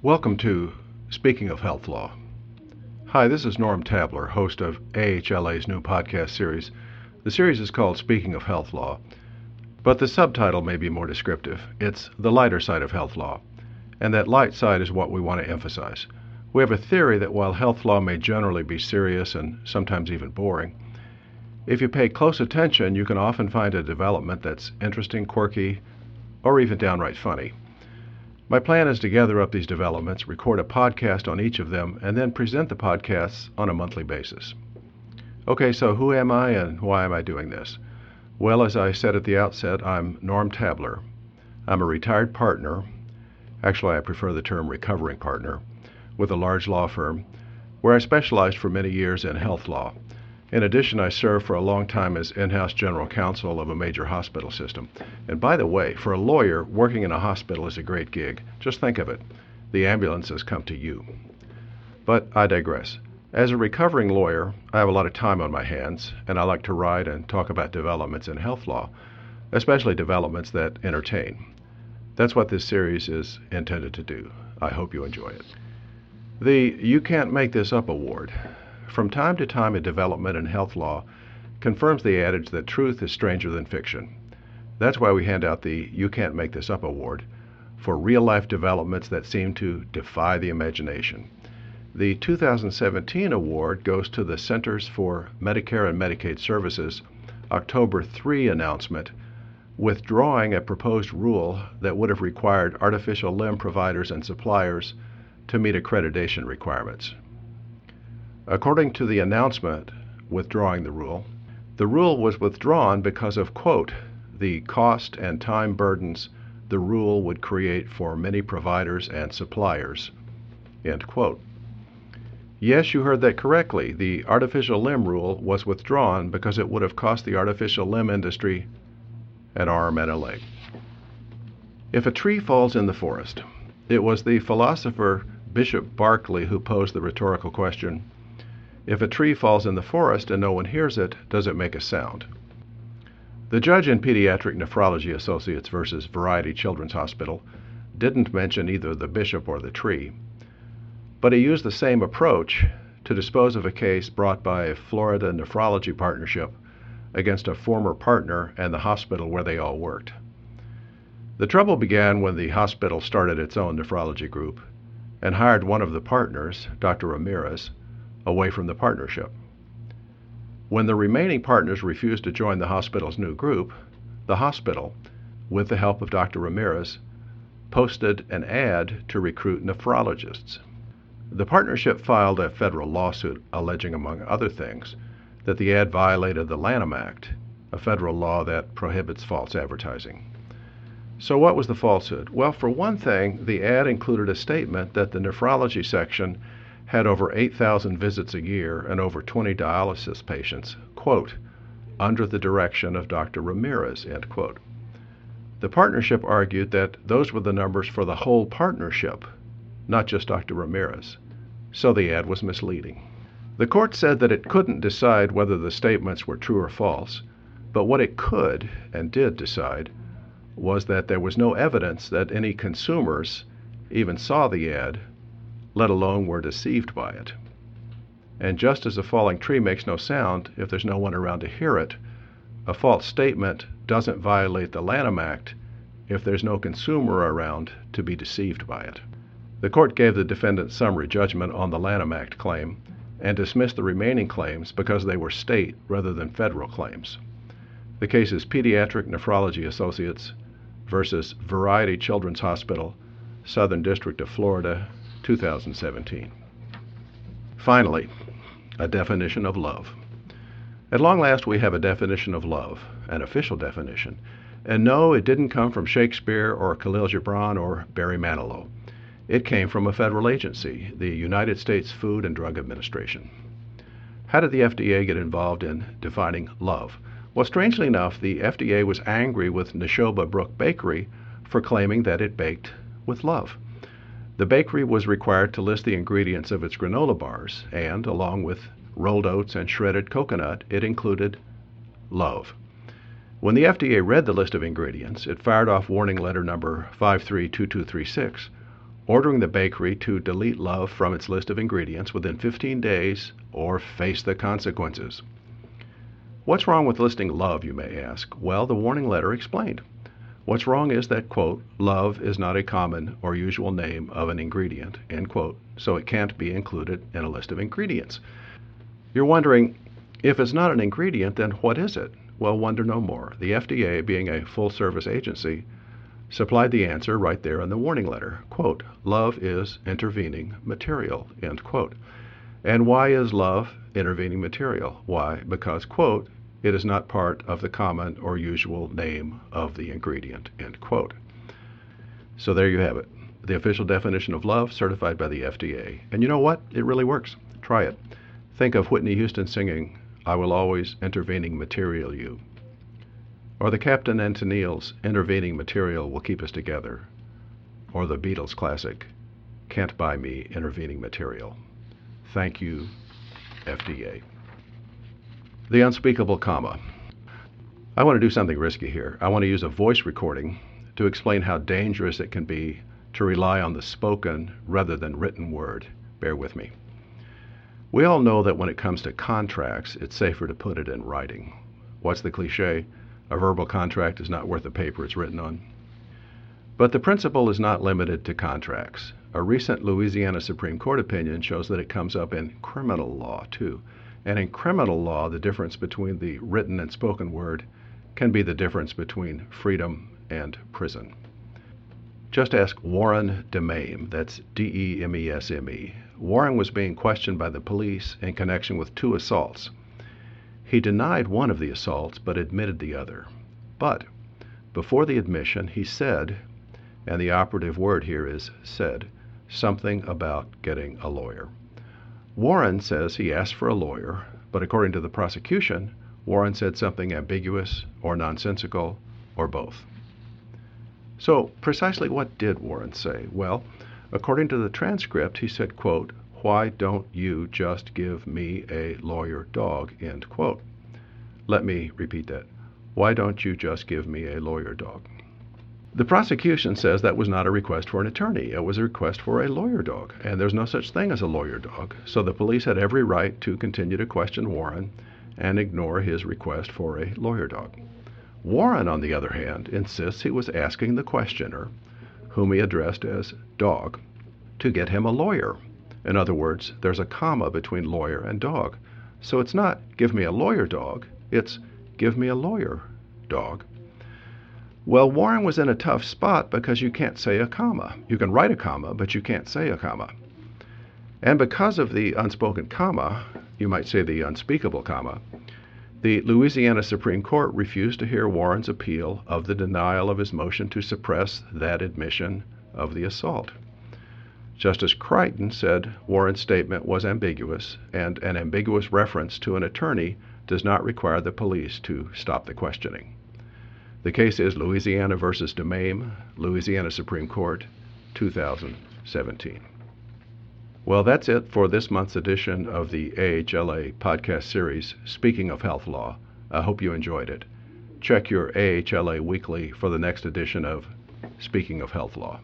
Welcome to Speaking of Health Law. Hi, this is Norm Tabler, host of AHLA's new podcast series. The series is called Speaking of Health Law, but the subtitle may be more descriptive. It's the lighter side of health law, and that light side is what we want to emphasize. We have a theory that while health law may generally be serious and sometimes even boring, if you pay close attention, you can often find a development that's interesting, quirky, or even downright funny. My plan is to gather up these developments, record a podcast on each of them, and then present the podcasts on a monthly basis. Okay, so who am I and why am I doing this? Well, as I said at the outset, I'm Norm Tabler. I'm a retired partner. Actually, I prefer the term recovering partner with a large law firm where I specialized for many years in health law. In addition, I served for a long time as in house general counsel of a major hospital system. And by the way, for a lawyer, working in a hospital is a great gig. Just think of it the ambulances come to you. But I digress. As a recovering lawyer, I have a lot of time on my hands, and I like to write and talk about developments in health law, especially developments that entertain. That's what this series is intended to do. I hope you enjoy it. The You Can't Make This Up Award from time to time, a development in health law confirms the adage that truth is stranger than fiction. That's why we hand out the You Can't Make This Up award for real life developments that seem to defy the imagination. The 2017 award goes to the Centers for Medicare and Medicaid Services October 3 announcement withdrawing a proposed rule that would have required artificial limb providers and suppliers to meet accreditation requirements. According to the announcement withdrawing the rule, the rule was withdrawn because of, quote, the cost and time burdens the rule would create for many providers and suppliers, end quote. Yes, you heard that correctly. The artificial limb rule was withdrawn because it would have cost the artificial limb industry an arm and a leg. If a tree falls in the forest, it was the philosopher Bishop Berkeley who posed the rhetorical question if a tree falls in the forest and no one hears it, does it make a sound? The judge in Pediatric Nephrology Associates versus Variety Children's Hospital didn't mention either the bishop or the tree, but he used the same approach to dispose of a case brought by a Florida Nephrology Partnership against a former partner and the hospital where they all worked. The trouble began when the hospital started its own nephrology group and hired one of the partners, Dr. Ramirez, away from the partnership. When the remaining partners refused to join the hospital's new group, the hospital, with the help of Dr. Ramirez, posted an ad to recruit nephrologists. The partnership filed a federal lawsuit alleging, among other things, that the ad violated the Lanham Act, a federal law that prohibits false advertising. So, what was the falsehood? Well, for one thing, the ad included a statement that the nephrology section had over 8,000 visits a year and over 20 dialysis patients, quote, under the direction of Dr. Ramirez, end quote. The partnership argued that those were the numbers for the whole partnership, not just Dr. Ramirez. So the ad was misleading. The court said that it couldn't decide whether the statements were true or false, but what it could and did decide was that there was no evidence that any consumers even saw the ad let alone were deceived by it. And just as a falling tree makes no sound if there's no one around to hear it, a false statement doesn't violate the Lanham Act if there's no consumer around to be deceived by it. The court gave the defendant summary judgment on the Lanham Act claim and dismissed the remaining claims because they were state rather than federal claims. The case is Pediatric Nephrology Associates versus Variety Children's Hospital, Southern District of Florida, 2017. Finally, a definition of love. At long last, we have a definition of love, an official definition. And no, it didn't come from Shakespeare or Kahlil Gibran or Barry Manilow. It came from a federal agency, the United States Food and Drug Administration. How did the FDA get involved in defining love? Well, strangely enough, the FDA was angry with Nashoba Brook Bakery for claiming that it baked with love. The bakery was required to list the ingredients of its granola bars, and, along with rolled oats and shredded coconut, it included love. When the FDA read the list of ingredients, it fired off warning letter number 532236, ordering the bakery to delete love from its list of ingredients within 15 days or face the consequences. What's wrong with listing love, you may ask? Well, the warning letter explained. What's wrong is that, quote, love is not a common or usual name of an ingredient, end quote, so it can't be included in a list of ingredients. You're wondering, if it's not an ingredient, then what is it? Well, wonder no more. The FDA, being a full service agency, supplied the answer right there in the warning letter. Quote, love is intervening material, end quote. And why is love intervening material? Why? Because, quote, it is not part of the common or usual name of the ingredient, end quote. So there you have it. The official definition of love certified by the FDA. And you know what? It really works. Try it. Think of Whitney Houston singing, I will always intervening material you. Or the Captain and Tennille's intervening material will keep us together. Or the Beatles classic, Can't Buy Me Intervening Material. Thank you, FDA. The unspeakable comma. I want to do something risky here. I want to use a voice recording to explain how dangerous it can be to rely on the spoken rather than written word. Bear with me. We all know that when it comes to contracts, it's safer to put it in writing. What's the cliche? A verbal contract is not worth the paper it's written on. But the principle is not limited to contracts. A recent Louisiana Supreme Court opinion shows that it comes up in criminal law, too. And in criminal law, the difference between the written and spoken word can be the difference between freedom and prison. Just ask Warren DeMesme, that's D E M E S M E. Warren was being questioned by the police in connection with two assaults. He denied one of the assaults but admitted the other. But before the admission, he said, and the operative word here is said, something about getting a lawyer. Warren says he asked for a lawyer, but according to the prosecution, Warren said something ambiguous or nonsensical or both. So, precisely what did Warren say? Well, according to the transcript, he said, quote, why don't you just give me a lawyer dog, end quote. Let me repeat that. Why don't you just give me a lawyer dog? The prosecution says that was not a request for an attorney. It was a request for a lawyer dog, and there's no such thing as a lawyer dog. So the police had every right to continue to question Warren and ignore his request for a lawyer dog. Warren, on the other hand, insists he was asking the questioner, whom he addressed as dog, to get him a lawyer. In other words, there's a comma between lawyer and dog. So it's not give me a lawyer dog, it's give me a lawyer dog. Well, Warren was in a tough spot because you can't say a comma. You can write a comma, but you can't say a comma. And because of the unspoken comma, you might say the unspeakable comma, the Louisiana Supreme Court refused to hear Warren's appeal of the denial of his motion to suppress that admission of the assault. Justice Crichton said Warren's statement was ambiguous, and an ambiguous reference to an attorney does not require the police to stop the questioning. The case is Louisiana versus DeMesme, Louisiana Supreme Court, 2017. Well, that's it for this month's edition of the AHLA podcast series, Speaking of Health Law. I hope you enjoyed it. Check your AHLA Weekly for the next edition of Speaking of Health Law.